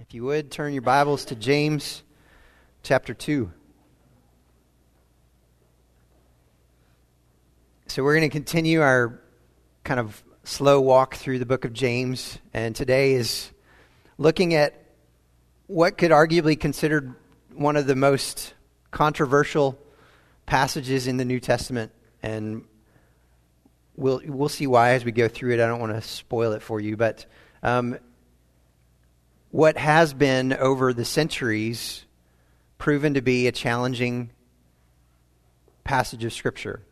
If you would, turn your Bibles to James chapter 2. So, we're going to continue our kind of slow walk through the book of James, and today is looking at what could arguably considered one of the most controversial passages in the New Testament, and we'll we'll see why as we go through it. I don't want to spoil it for you, but um, what has been over the centuries proven to be a challenging passage of Scripture.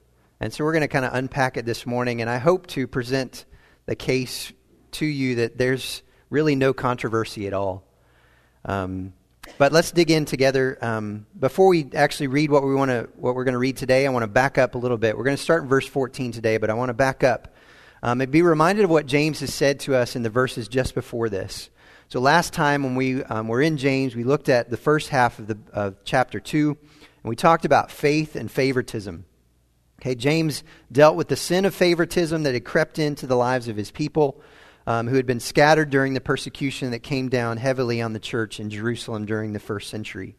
And so we're going to kind of unpack it this morning, and I hope to present the case to you that there's really no controversy at all. Um, but let's dig in together. Um, before we actually read what we want to, what we're going to read today, I want to back up a little bit. We're going to start in verse 14 today, but I want to back up um, and be reminded of what James has said to us in the verses just before this. So last time when we um, were in James, we looked at the first half of, the, of chapter 2, and we talked about faith and favoritism. Okay, James dealt with the sin of favoritism that had crept into the lives of his people um, who had been scattered during the persecution that came down heavily on the church in Jerusalem during the first century.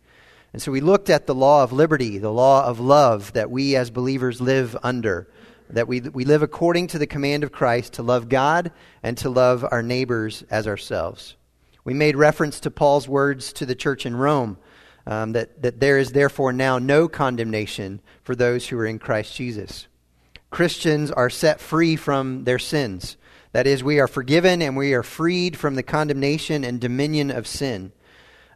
And so we looked at the law of liberty, the law of love that we as believers live under, that we, we live according to the command of Christ to love God and to love our neighbors as ourselves. We made reference to Paul's words to the church in Rome um, that, that there is therefore now no condemnation for those who are in Christ Jesus. Christians are set free from their sins. That is, we are forgiven and we are freed from the condemnation and dominion of sin.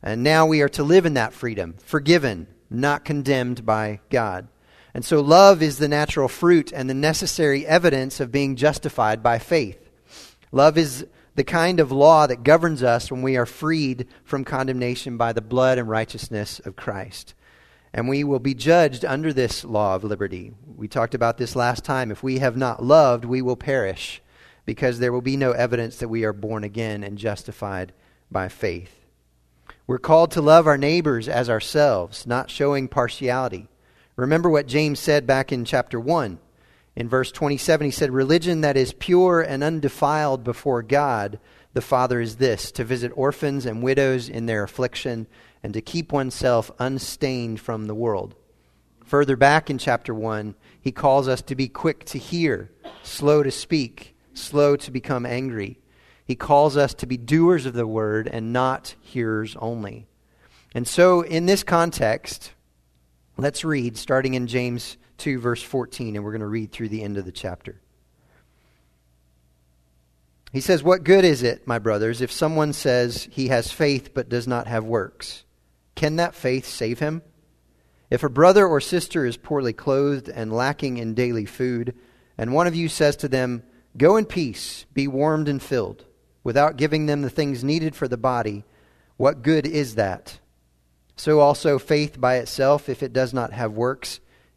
And now we are to live in that freedom, forgiven, not condemned by God. And so love is the natural fruit and the necessary evidence of being justified by faith. Love is the kind of law that governs us when we are freed from condemnation by the blood and righteousness of Christ. And we will be judged under this law of liberty. We talked about this last time. If we have not loved, we will perish because there will be no evidence that we are born again and justified by faith. We're called to love our neighbors as ourselves, not showing partiality. Remember what James said back in chapter 1. In verse 27, he said, Religion that is pure and undefiled before God the Father is this to visit orphans and widows in their affliction and to keep oneself unstained from the world. Further back in chapter 1, he calls us to be quick to hear, slow to speak, slow to become angry. He calls us to be doers of the word and not hearers only. And so, in this context, let's read, starting in James 2, verse 14, and we're going to read through the end of the chapter. He says, What good is it, my brothers, if someone says he has faith but does not have works? Can that faith save him? If a brother or sister is poorly clothed and lacking in daily food, and one of you says to them, Go in peace, be warmed and filled, without giving them the things needed for the body, what good is that? So also faith by itself, if it does not have works,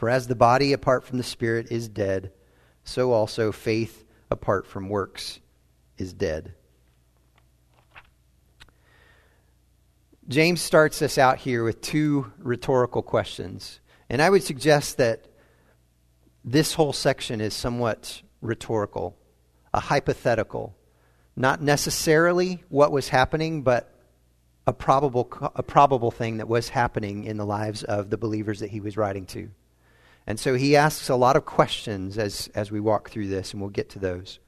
For as the body apart from the Spirit is dead, so also faith apart from works is dead. James starts us out here with two rhetorical questions. And I would suggest that this whole section is somewhat rhetorical, a hypothetical. Not necessarily what was happening, but a probable, a probable thing that was happening in the lives of the believers that he was writing to. And so he asks a lot of questions as, as we walk through this, and we'll get to those.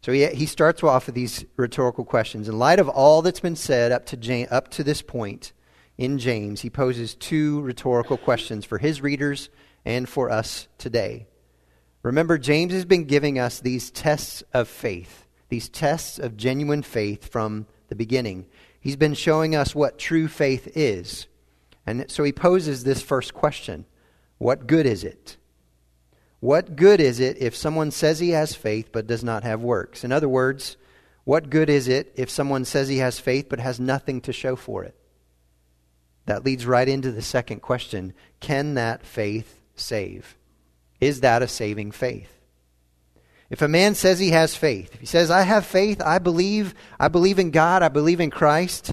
So he, he starts off with these rhetorical questions. In light of all that's been said up to, up to this point, in James, he poses two rhetorical questions for his readers and for us today. Remember, James has been giving us these tests of faith, these tests of genuine faith from the beginning. He's been showing us what true faith is. And so he poses this first question What good is it? What good is it if someone says he has faith but does not have works? In other words, what good is it if someone says he has faith but has nothing to show for it? That leads right into the second question Can that faith save? Is that a saving faith? If a man says he has faith, if he says, I have faith, I believe, I believe in God, I believe in Christ,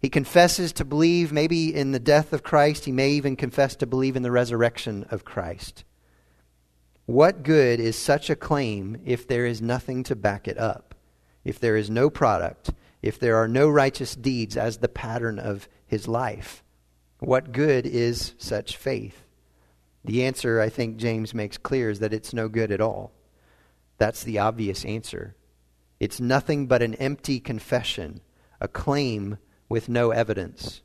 he confesses to believe maybe in the death of Christ, he may even confess to believe in the resurrection of Christ. What good is such a claim if there is nothing to back it up? If there is no product, if there are no righteous deeds as the pattern of his life? What good is such faith? The answer, I think James makes clear, is that it's no good at all. That's the obvious answer. It's nothing but an empty confession, a claim with no evidence.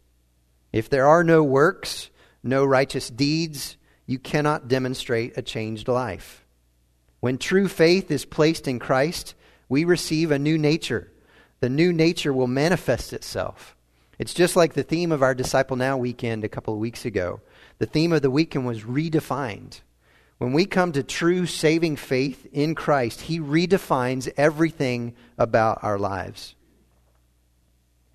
If there are no works, no righteous deeds, you cannot demonstrate a changed life. When true faith is placed in Christ, we receive a new nature. The new nature will manifest itself. It's just like the theme of our Disciple Now weekend a couple of weeks ago. The theme of the weekend was redefined. When we come to true saving faith in Christ, He redefines everything about our lives.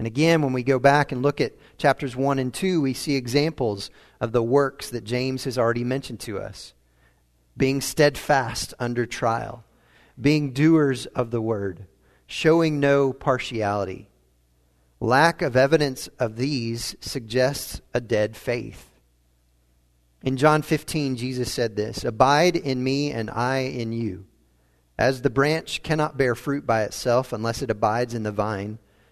And again, when we go back and look at chapters 1 and 2, we see examples of the works that James has already mentioned to us being steadfast under trial, being doers of the word, showing no partiality Lack of evidence of these suggests a dead faith. In John 15, Jesus said this Abide in me, and I in you. As the branch cannot bear fruit by itself unless it abides in the vine,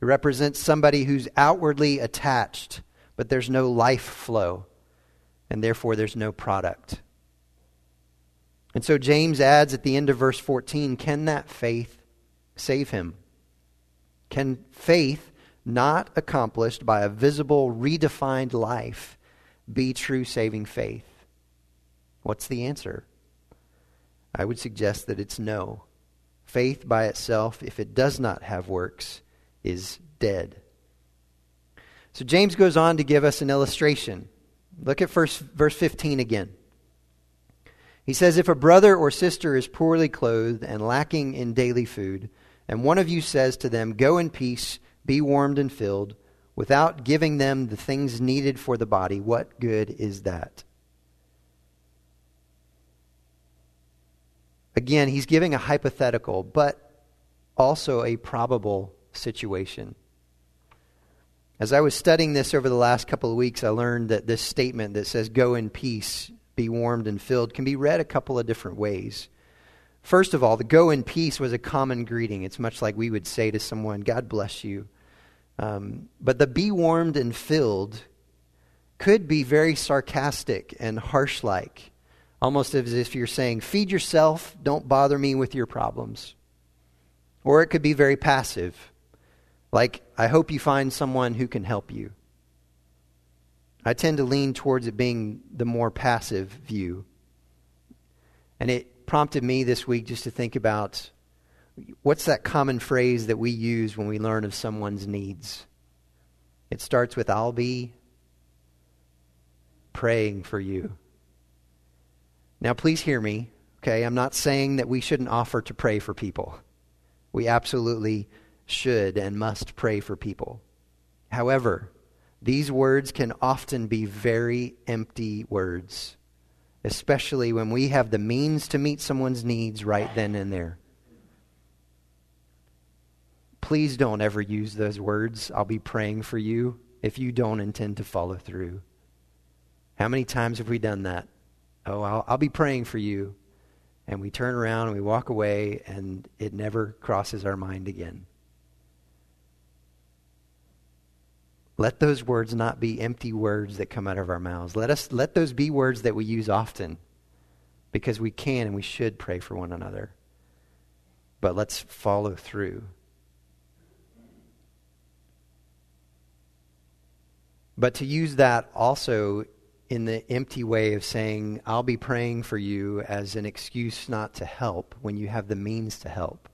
It represents somebody who's outwardly attached, but there's no life flow, and therefore there's no product. And so James adds at the end of verse 14 can that faith save him? Can faith, not accomplished by a visible, redefined life, be true saving faith? What's the answer? I would suggest that it's no. Faith by itself, if it does not have works, is dead. So James goes on to give us an illustration. Look at first, verse 15 again. He says, If a brother or sister is poorly clothed and lacking in daily food, and one of you says to them, Go in peace, be warmed and filled, without giving them the things needed for the body, what good is that? Again, he's giving a hypothetical, but also a probable situation. As I was studying this over the last couple of weeks, I learned that this statement that says, Go in peace, be warmed and filled, can be read a couple of different ways. First of all, the go in peace was a common greeting. It's much like we would say to someone, God bless you. Um, but the be warmed and filled could be very sarcastic and harsh like, almost as if you're saying, feed yourself, don't bother me with your problems. Or it could be very passive, like, I hope you find someone who can help you. I tend to lean towards it being the more passive view. And it prompted me this week just to think about what's that common phrase that we use when we learn of someone's needs? It starts with, I'll be praying for you. Now, please hear me, okay? I'm not saying that we shouldn't offer to pray for people. We absolutely should and must pray for people. However, these words can often be very empty words especially when we have the means to meet someone's needs right then and there. Please don't ever use those words, I'll be praying for you. if you don't intend to follow through? How many times have we done that? Oh, I'll, I'll be praying for you. And we turn around and we walk away, and it never crosses our mind again. Let those words not be empty words that come out of our mouths. Let us let those be words that we use often because we can and we should pray for one another. But let's follow through. But to use that also in the empty way of saying, I'll be praying for you as an excuse not to help when you have the means to help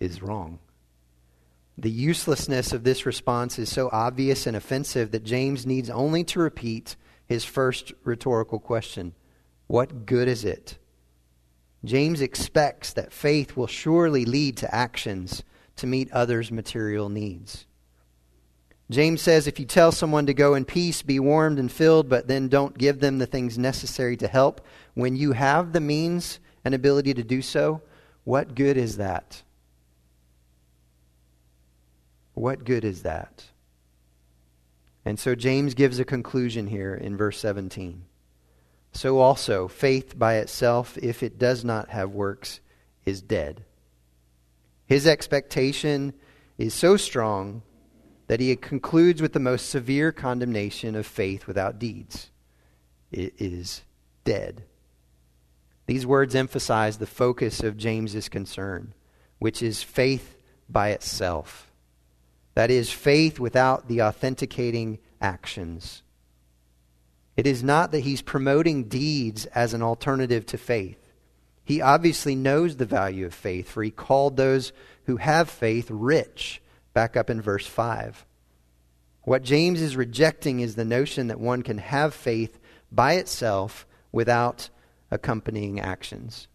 is wrong. The uselessness of this response is so obvious and offensive that James needs only to repeat his first rhetorical question What good is it? James expects that faith will surely lead to actions to meet others' material needs. James says if you tell someone to go in peace, be warmed and filled, but then don't give them the things necessary to help, when you have the means and ability to do so, what good is that? What good is that? And so James gives a conclusion here in verse 17. So also, faith by itself, if it does not have works, is dead. His expectation is so strong that he concludes with the most severe condemnation of faith without deeds. It is dead. These words emphasize the focus of James's concern, which is faith by itself. That is, faith without the authenticating actions. It is not that he's promoting deeds as an alternative to faith. He obviously knows the value of faith, for he called those who have faith rich back up in verse 5. What James is rejecting is the notion that one can have faith by itself without accompanying actions.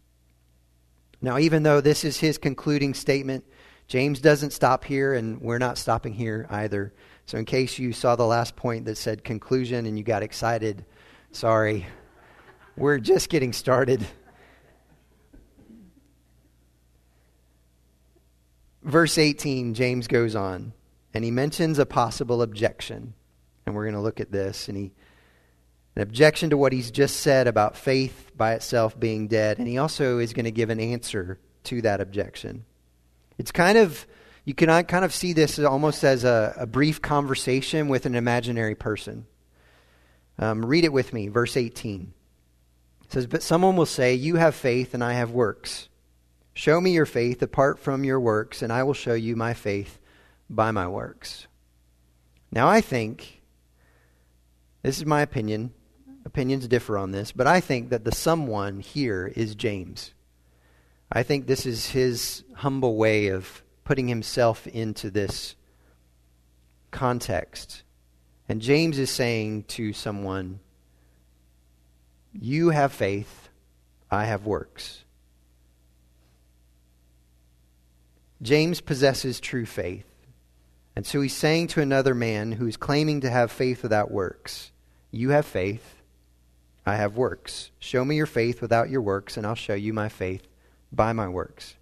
Now, even though this is his concluding statement, James doesn't stop here, and we're not stopping here either. So, in case you saw the last point that said conclusion and you got excited, sorry. We're just getting started. verse 18, James goes on, and he mentions a possible objection. And we're going to look at this. And he, an objection to what he's just said about faith by itself being dead. And he also is going to give an answer to that objection. It's kind of, you can kind of see this almost as a, a brief conversation with an imaginary person. Um, read it with me, verse 18. It says, But someone will say, You have faith, and I have works. Show me your faith apart from your works, and I will show you my faith by my works. Now, I think, this is my opinion, opinions differ on this, but I think that the someone here is James. I think this is his humble way of putting himself into this context. And James is saying to someone, You have faith, I have works. James possesses true faith. And so he's saying to another man who is claiming to have faith without works, You have faith, I have works. Show me your faith without your works, and I'll show you my faith by my works.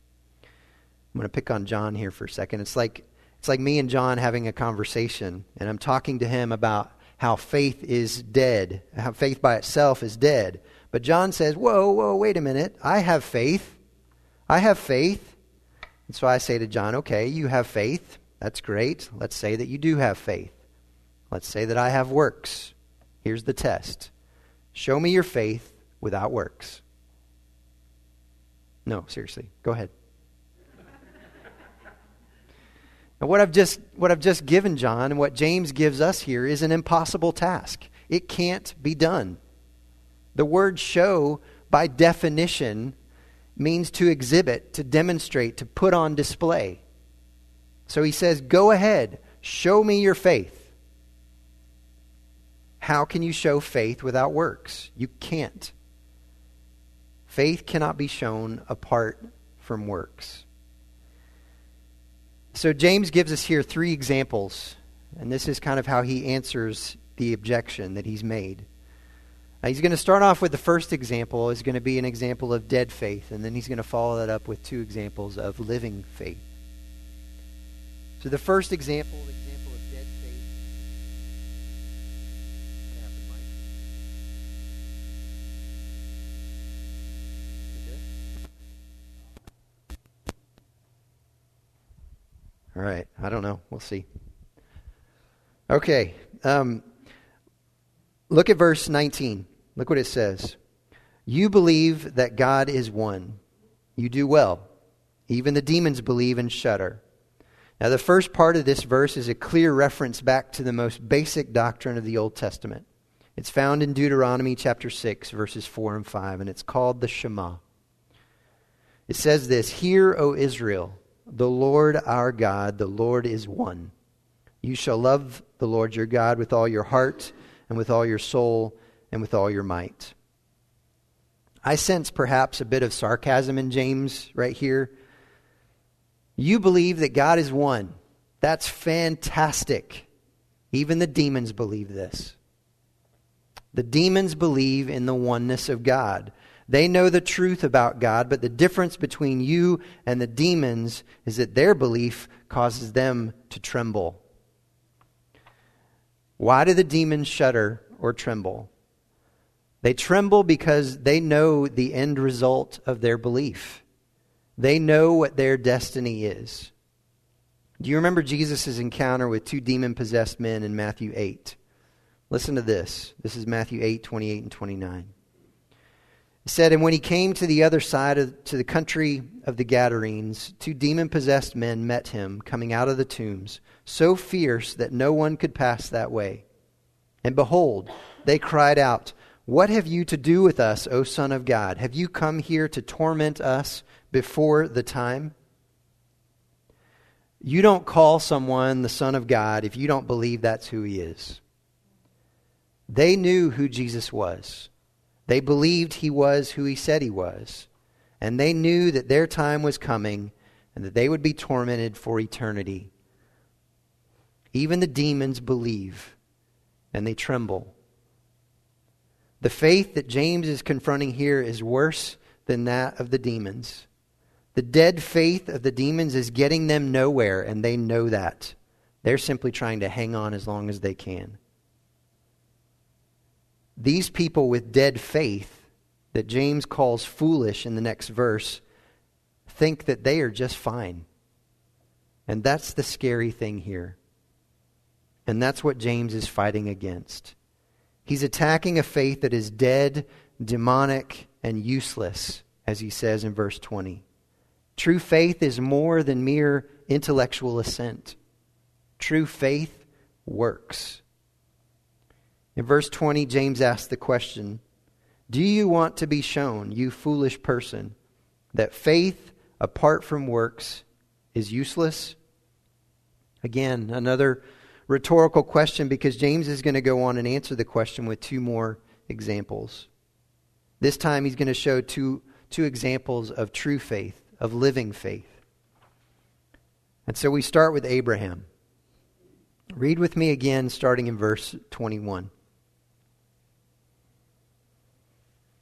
I'm going to pick on John here for a second. It's like, it's like me and John having a conversation, and I'm talking to him about how faith is dead, how faith by itself is dead. But John says, Whoa, whoa, wait a minute. I have faith. I have faith. And so I say to John, okay, you have faith. That's great. Let's say that you do have faith. Let's say that I have works. Here's the test show me your faith without works. No, seriously. Go ahead. Now, what I've just what I've just given John and what James gives us here is an impossible task. It can't be done. The word show by definition means to exhibit, to demonstrate, to put on display. So he says, Go ahead, show me your faith. How can you show faith without works? You can't. Faith cannot be shown apart from works. So James gives us here three examples, and this is kind of how he answers the objection that he's made. Uh, he's going to start off with the first example is going to be an example of dead faith, and then he's going to follow that up with two examples of living faith. So the first example, example of dead faith, All right. I don't know. We'll see. Okay. Um, look at verse 19. Look what it says. You believe that God is one. You do well. Even the demons believe and shudder. Now, the first part of this verse is a clear reference back to the most basic doctrine of the Old Testament. It's found in Deuteronomy chapter 6, verses 4 and 5, and it's called the Shema. It says this Hear, O Israel, the Lord our God, the Lord is one. You shall love the Lord your God with all your heart, and with all your soul, and with all your might. I sense perhaps a bit of sarcasm in James right here. You believe that God is one. That's fantastic. Even the demons believe this. The demons believe in the oneness of God. They know the truth about God, but the difference between you and the demons is that their belief causes them to tremble. Why do the demons shudder or tremble? They tremble because they know the end result of their belief. They know what their destiny is. Do you remember Jesus' encounter with two demon possessed men in Matthew 8? Listen to this. This is Matthew 8, 28 and 29. It said, And when he came to the other side of to the country of the Gadarenes, two demon possessed men met him coming out of the tombs, so fierce that no one could pass that way. And behold, they cried out, What have you to do with us, O Son of God? Have you come here to torment us before the time? You don't call someone the Son of God if you don't believe that's who he is. They knew who Jesus was. They believed he was who he said he was. And they knew that their time was coming and that they would be tormented for eternity. Even the demons believe and they tremble. The faith that James is confronting here is worse than that of the demons. The dead faith of the demons is getting them nowhere, and they know that. They're simply trying to hang on as long as they can. These people with dead faith that James calls foolish in the next verse think that they are just fine. And that's the scary thing here. And that's what James is fighting against. He's attacking a faith that is dead, demonic, and useless, as he says in verse 20. True faith is more than mere intellectual assent. True faith works. In verse 20, James asks the question Do you want to be shown, you foolish person, that faith apart from works is useless? Again, another rhetorical question because James is going to go on and answer the question with two more examples. This time he's going to show two, two examples of true faith of living faith. And so we start with Abraham. Read with me again, starting in verse 21.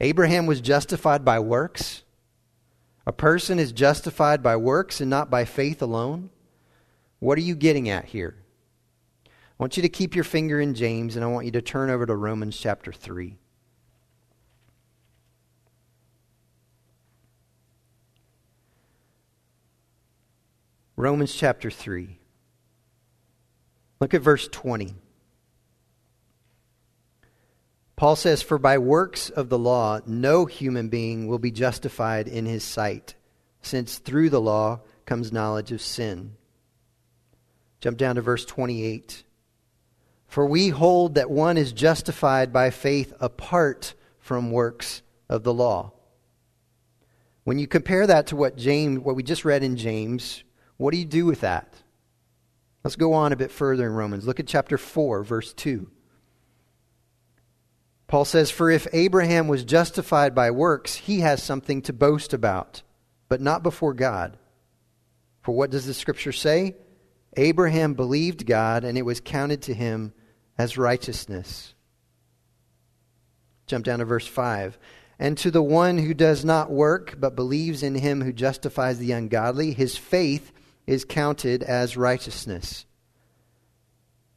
Abraham was justified by works. A person is justified by works and not by faith alone. What are you getting at here? I want you to keep your finger in James and I want you to turn over to Romans chapter 3. Romans chapter 3. Look at verse 20. Paul says, For by works of the law, no human being will be justified in his sight, since through the law comes knowledge of sin. Jump down to verse 28. For we hold that one is justified by faith apart from works of the law. When you compare that to what James what we just read in James, what do you do with that? Let's go on a bit further in Romans. Look at chapter 4, verse 2. Paul says, For if Abraham was justified by works, he has something to boast about, but not before God. For what does the scripture say? Abraham believed God, and it was counted to him as righteousness. Jump down to verse 5. And to the one who does not work, but believes in him who justifies the ungodly, his faith is counted as righteousness.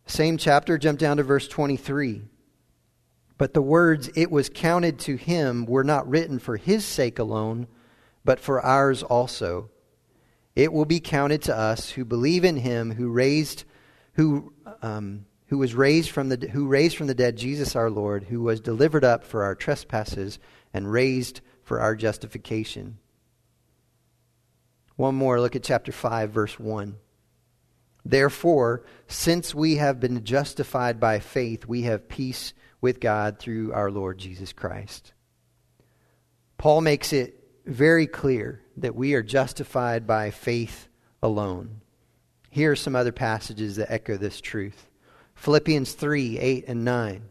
Same chapter, jump down to verse 23. But the words, it was counted to him, were not written for his sake alone, but for ours also. It will be counted to us who believe in him who raised, who, um, who was raised from the, who raised from the dead Jesus our Lord, who was delivered up for our trespasses and raised for our justification. One more, look at chapter 5, verse 1. Therefore, since we have been justified by faith, we have peace with God through our Lord Jesus Christ. Paul makes it very clear that we are justified by faith alone. Here are some other passages that echo this truth Philippians 3 8 and 9.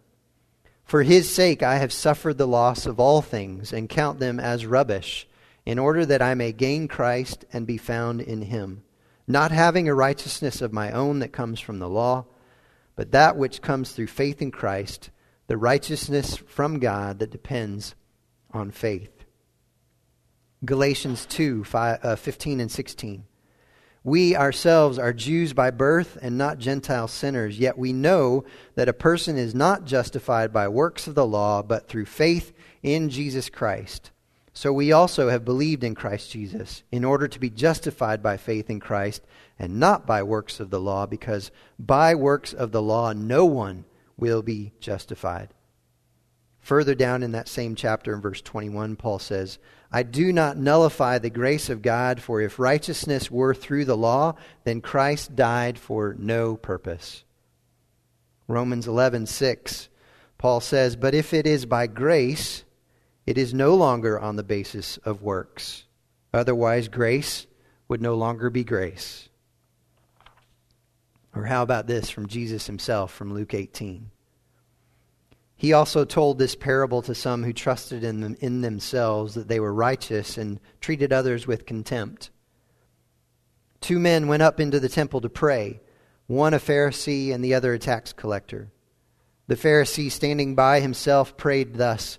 For his sake I have suffered the loss of all things and count them as rubbish, in order that I may gain Christ and be found in him, not having a righteousness of my own that comes from the law, but that which comes through faith in Christ, the righteousness from God that depends on faith. Galatians 2 5, uh, 15 and 16. We ourselves are Jews by birth and not Gentile sinners, yet we know that a person is not justified by works of the law, but through faith in Jesus Christ. So we also have believed in Christ Jesus, in order to be justified by faith in Christ, and not by works of the law, because by works of the law no one will be justified. Further down in that same chapter, in verse 21, Paul says, I do not nullify the grace of God, for if righteousness were through the law, then Christ died for no purpose. Romans 11:6 Paul says, "But if it is by grace, it is no longer on the basis of works. Otherwise grace would no longer be grace." Or how about this from Jesus himself from Luke 18? He also told this parable to some who trusted in, them, in themselves that they were righteous and treated others with contempt. Two men went up into the temple to pray, one a Pharisee and the other a tax collector. The Pharisee, standing by himself, prayed thus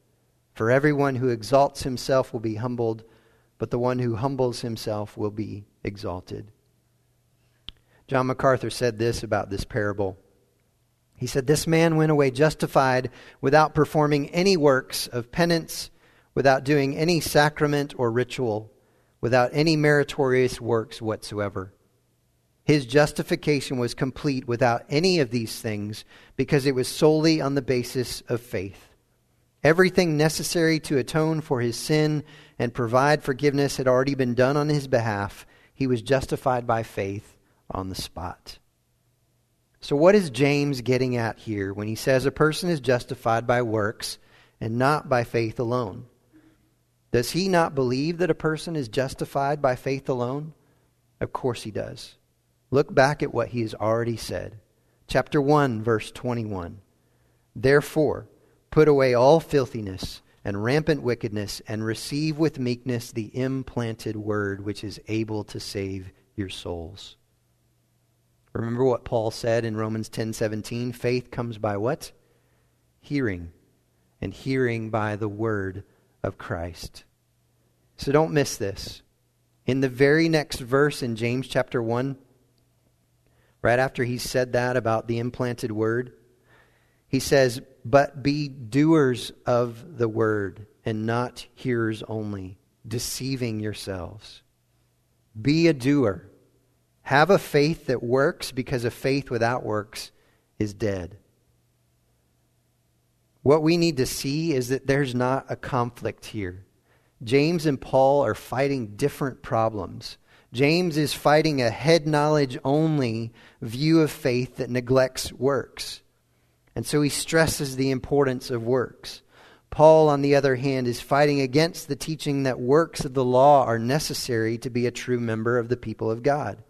For everyone who exalts himself will be humbled, but the one who humbles himself will be exalted. John MacArthur said this about this parable. He said, This man went away justified without performing any works of penance, without doing any sacrament or ritual, without any meritorious works whatsoever. His justification was complete without any of these things because it was solely on the basis of faith. Everything necessary to atone for his sin and provide forgiveness had already been done on his behalf. He was justified by faith on the spot. So, what is James getting at here when he says a person is justified by works and not by faith alone? Does he not believe that a person is justified by faith alone? Of course he does. Look back at what he has already said. Chapter 1, verse 21. Therefore, put away all filthiness and rampant wickedness, and receive with meekness the implanted word which is able to save your souls. Remember what Paul said in Romans 10:17, faith comes by what? Hearing, and hearing by the word of Christ. So don't miss this. In the very next verse in James chapter 1, right after he said that about the implanted word, he says, "But be doers of the word and not hearers only, deceiving yourselves." Be a doer. Have a faith that works because a faith without works is dead. What we need to see is that there's not a conflict here. James and Paul are fighting different problems. James is fighting a head knowledge only view of faith that neglects works. And so he stresses the importance of works. Paul, on the other hand, is fighting against the teaching that works of the law are necessary to be a true member of the people of God.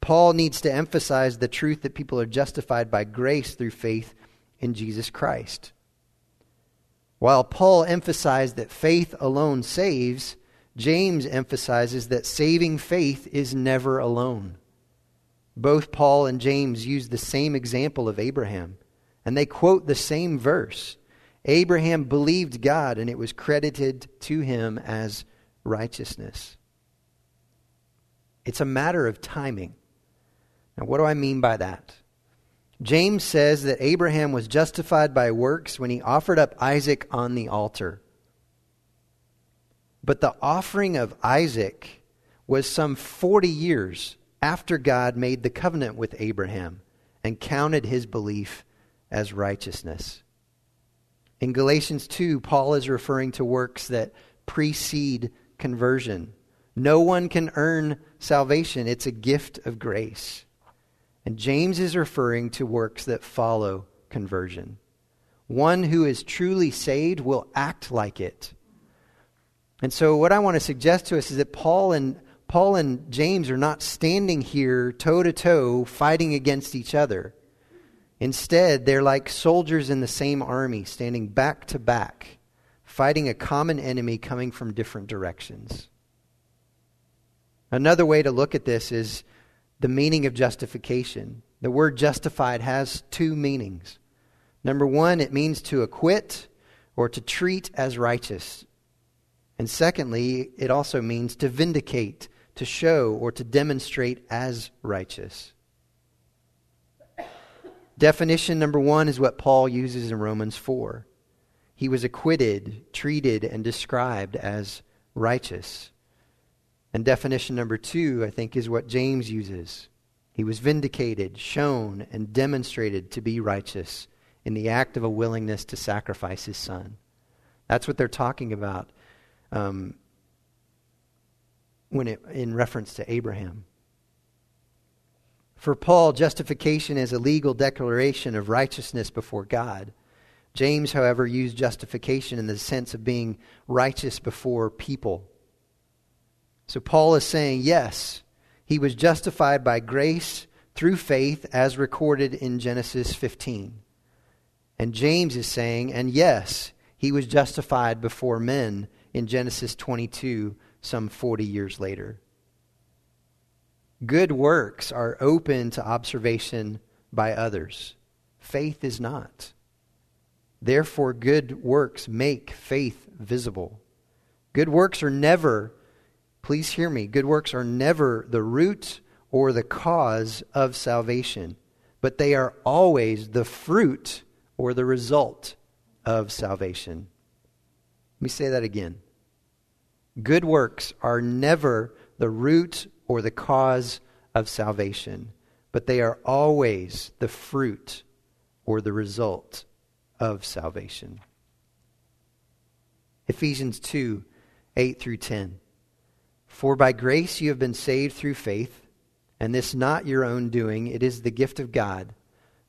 Paul needs to emphasize the truth that people are justified by grace through faith in Jesus Christ. While Paul emphasized that faith alone saves, James emphasizes that saving faith is never alone. Both Paul and James use the same example of Abraham, and they quote the same verse. Abraham believed God, and it was credited to him as righteousness. It's a matter of timing. Now, what do I mean by that? James says that Abraham was justified by works when he offered up Isaac on the altar. But the offering of Isaac was some 40 years after God made the covenant with Abraham and counted his belief as righteousness. In Galatians 2, Paul is referring to works that precede conversion. No one can earn salvation, it's a gift of grace. And James is referring to works that follow conversion. One who is truly saved will act like it. And so, what I want to suggest to us is that Paul and, Paul and James are not standing here toe to toe fighting against each other. Instead, they're like soldiers in the same army, standing back to back, fighting a common enemy coming from different directions. Another way to look at this is the meaning of justification. The word justified has two meanings. Number one, it means to acquit or to treat as righteous. And secondly, it also means to vindicate, to show, or to demonstrate as righteous. Definition number one is what Paul uses in Romans 4. He was acquitted, treated, and described as righteous. And definition number two, I think, is what James uses. He was vindicated, shown, and demonstrated to be righteous in the act of a willingness to sacrifice his son. That's what they're talking about um, when it, in reference to Abraham. For Paul, justification is a legal declaration of righteousness before God. James, however, used justification in the sense of being righteous before people. So Paul is saying, yes, he was justified by grace through faith as recorded in Genesis 15. And James is saying, and yes, he was justified before men in Genesis 22, some 40 years later. Good works are open to observation by others. Faith is not. Therefore, good works make faith visible. Good works are never Please hear me. Good works are never the root or the cause of salvation, but they are always the fruit or the result of salvation. Let me say that again. Good works are never the root or the cause of salvation, but they are always the fruit or the result of salvation. Ephesians 2 8 through 10. For by grace you have been saved through faith, and this not your own doing, it is the gift of God,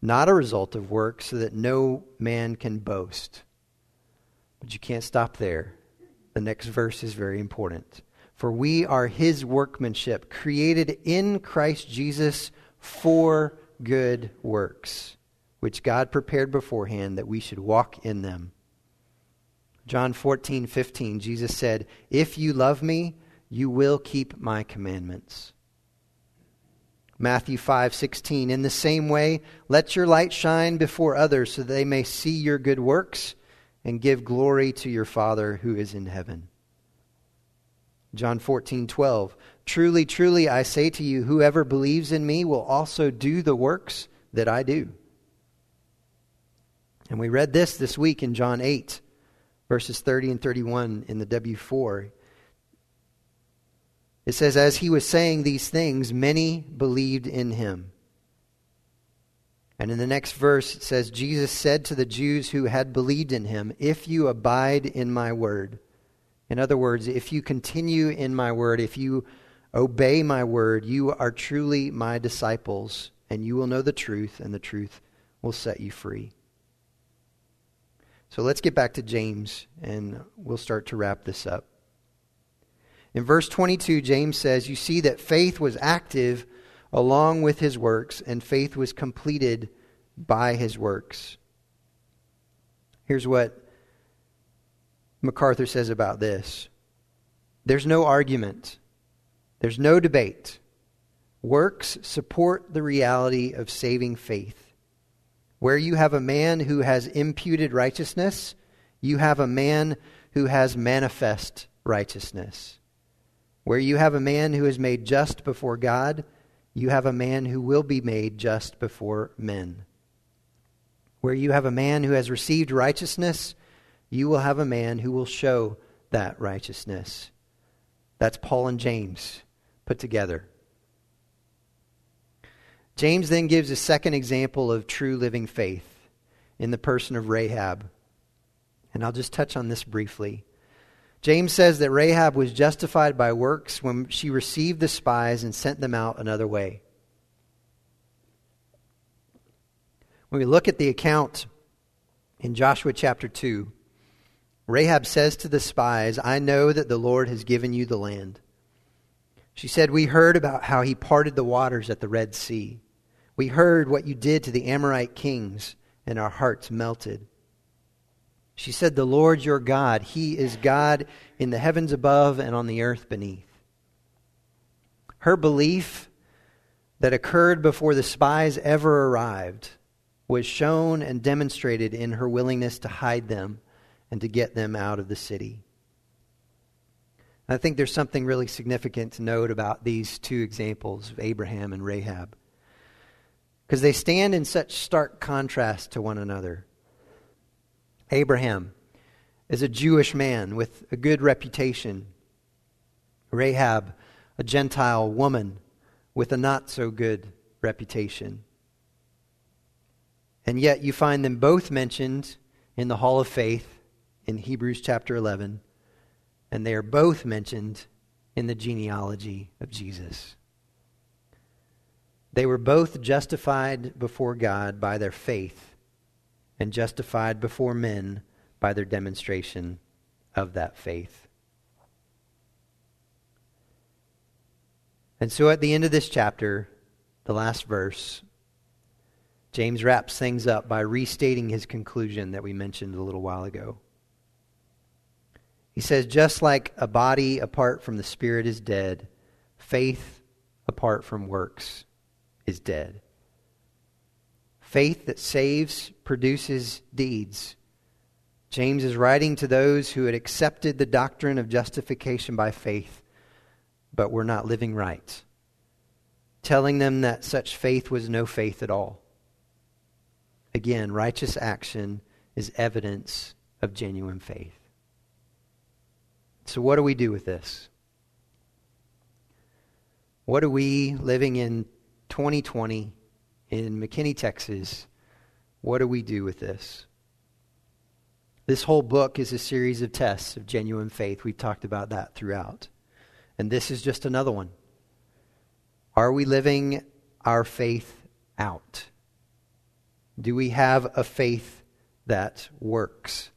not a result of works, so that no man can boast. But you can't stop there. The next verse is very important. For we are his workmanship, created in Christ Jesus for good works, which God prepared beforehand that we should walk in them. John 14, 15, Jesus said, If you love me, you will keep my commandments. Matthew 5:16 In the same way let your light shine before others so that they may see your good works and give glory to your Father who is in heaven. John 14:12 Truly truly I say to you whoever believes in me will also do the works that I do. And we read this this week in John 8 verses 30 and 31 in the W4. It says, As he was saying these things, many believed in him. And in the next verse, it says, Jesus said to the Jews who had believed in him, If you abide in my word. In other words, if you continue in my word, if you obey my word, you are truly my disciples, and you will know the truth, and the truth will set you free. So let's get back to James, and we'll start to wrap this up. In verse 22, James says, You see that faith was active along with his works, and faith was completed by his works. Here's what MacArthur says about this there's no argument, there's no debate. Works support the reality of saving faith. Where you have a man who has imputed righteousness, you have a man who has manifest righteousness. Where you have a man who is made just before God, you have a man who will be made just before men. Where you have a man who has received righteousness, you will have a man who will show that righteousness. That's Paul and James put together. James then gives a second example of true living faith in the person of Rahab. And I'll just touch on this briefly. James says that Rahab was justified by works when she received the spies and sent them out another way. When we look at the account in Joshua chapter 2, Rahab says to the spies, I know that the Lord has given you the land. She said, We heard about how he parted the waters at the Red Sea. We heard what you did to the Amorite kings, and our hearts melted. She said, The Lord your God, He is God in the heavens above and on the earth beneath. Her belief that occurred before the spies ever arrived was shown and demonstrated in her willingness to hide them and to get them out of the city. I think there's something really significant to note about these two examples of Abraham and Rahab. Because they stand in such stark contrast to one another. Abraham is a Jewish man with a good reputation. Rahab, a Gentile woman with a not so good reputation. And yet you find them both mentioned in the Hall of Faith in Hebrews chapter 11, and they are both mentioned in the genealogy of Jesus. They were both justified before God by their faith and justified before men by their demonstration of that faith. And so at the end of this chapter, the last verse, James wraps things up by restating his conclusion that we mentioned a little while ago. He says, just like a body apart from the spirit is dead, faith apart from works is dead. Faith that saves produces deeds. James is writing to those who had accepted the doctrine of justification by faith, but were not living right, telling them that such faith was no faith at all. Again, righteous action is evidence of genuine faith. So, what do we do with this? What do we, living in 2020 in McKinney, Texas, what do we do with this? This whole book is a series of tests of genuine faith. We've talked about that throughout. And this is just another one. Are we living our faith out? Do we have a faith that works?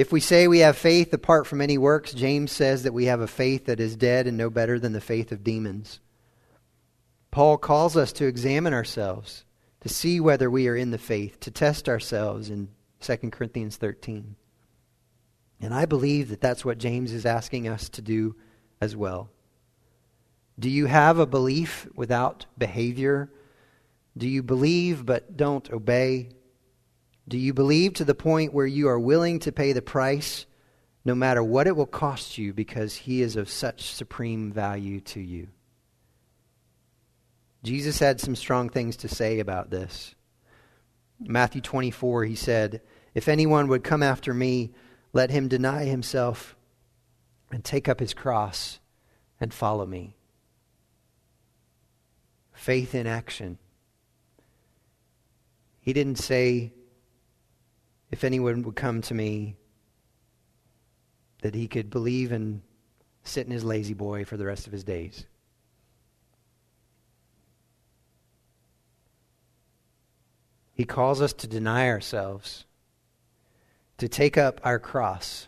If we say we have faith apart from any works, James says that we have a faith that is dead and no better than the faith of demons. Paul calls us to examine ourselves, to see whether we are in the faith, to test ourselves in 2 Corinthians 13. And I believe that that's what James is asking us to do as well. Do you have a belief without behavior? Do you believe but don't obey? Do you believe to the point where you are willing to pay the price no matter what it will cost you because he is of such supreme value to you? Jesus had some strong things to say about this. Matthew 24, he said, If anyone would come after me, let him deny himself and take up his cross and follow me. Faith in action. He didn't say, if anyone would come to me, that he could believe and sit in his La-Z-Boy for the rest of his days. He calls us to deny ourselves, to take up our cross.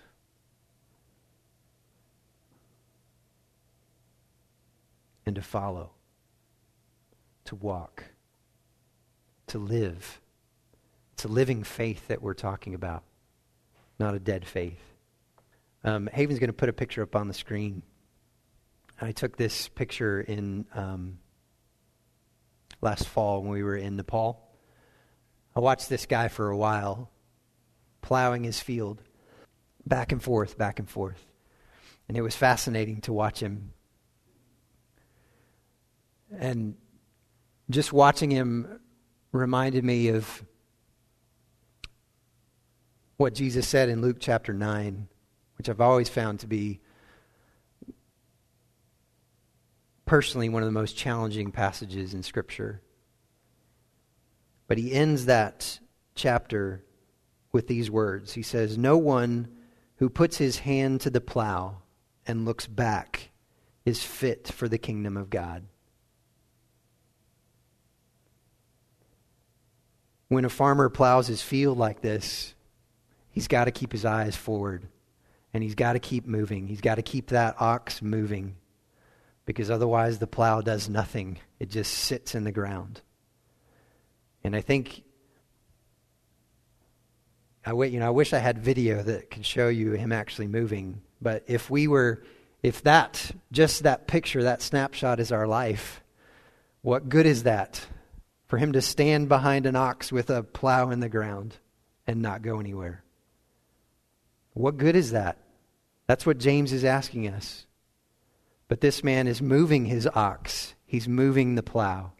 And to follow, to walk, to live. It's a living faith that we're talking about, not a dead faith. Um, Haven's going to put a picture up on the screen. I took this picture in um, last fall when we were in Nepal. I watched this guy for a while plowing his field back and forth, back and forth. And it was fascinating to watch him. And just watching him reminded me of what Jesus said in Luke chapter 9 which I've always found to be personally one of the most challenging passages in Scripture. But he ends that chapter with these words He says, No one who puts his hand to the plow and looks back is fit for the kingdom of God. When a farmer plows his field like this, he's got to keep his eyes forward and he's got to keep moving. He's got to keep that ox moving because otherwise the plow does nothing. It just sits in the ground. And I think I, you know, I wish I had video that could show you him actually moving. But if we were, if that, just that picture, that snapshot is our life, what good is that for him to stand behind an ox with a plow in the ground and not go anywhere? What good is that? That's what James is asking us. But this man is moving his ox, he's moving the plow,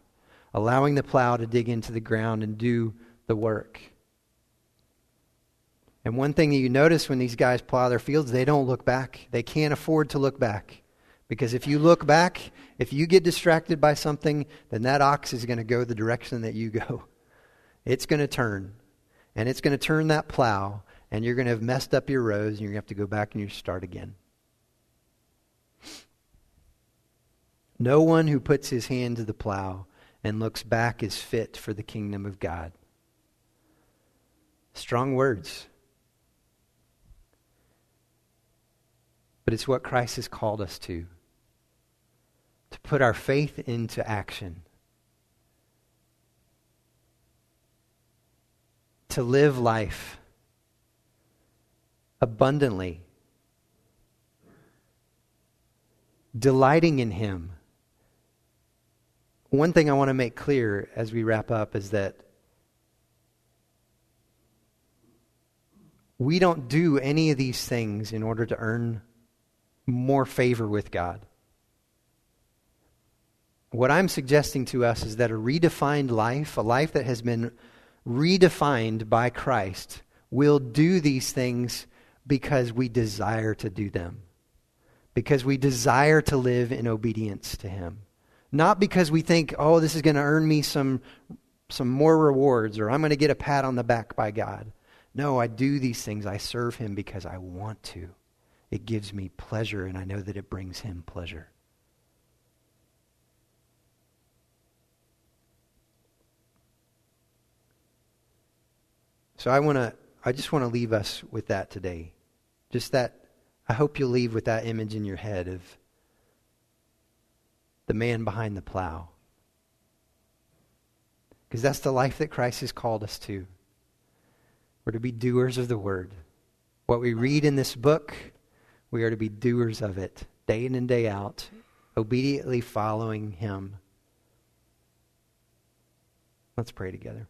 allowing the plow to dig into the ground and do the work. And one thing that you notice when these guys plow their fields, they don't look back. They can't afford to look back. Because if you look back, if you get distracted by something, then that ox is going to go the direction that you go. It's going to turn. And it's going to turn that plow and you're going to have messed up your rows, and you're going to have to go back and you start again. No one who puts his hand to the plow and looks back is fit for the kingdom of God. Strong words. But it's what Christ has called us to to put our faith into action. To live life abundantly, delighting in Him. One thing I want to make clear as we wrap up is that we don't do any of these things in order to earn more favor with God. What I'm suggesting to us is that a redefined life, a life that has been redefined by Christ, will do these things because we desire to do them, because we desire to live in obedience to Him. Not because we think, oh, this is going to earn me some, some more rewards or I'm going to get a pat on the back by God. No, I do these things. I serve Him because I want to. It gives me pleasure, and I know that it brings Him pleasure. So I want to I just want to leave us with that today. Just that, I hope you'll leave with that image in your head of the man behind the plow. Because that's the life that Christ has called us to. We're to be doers of the word. What we read in this book, we are to be doers of it, day in and day out, obediently following him. Let's pray together.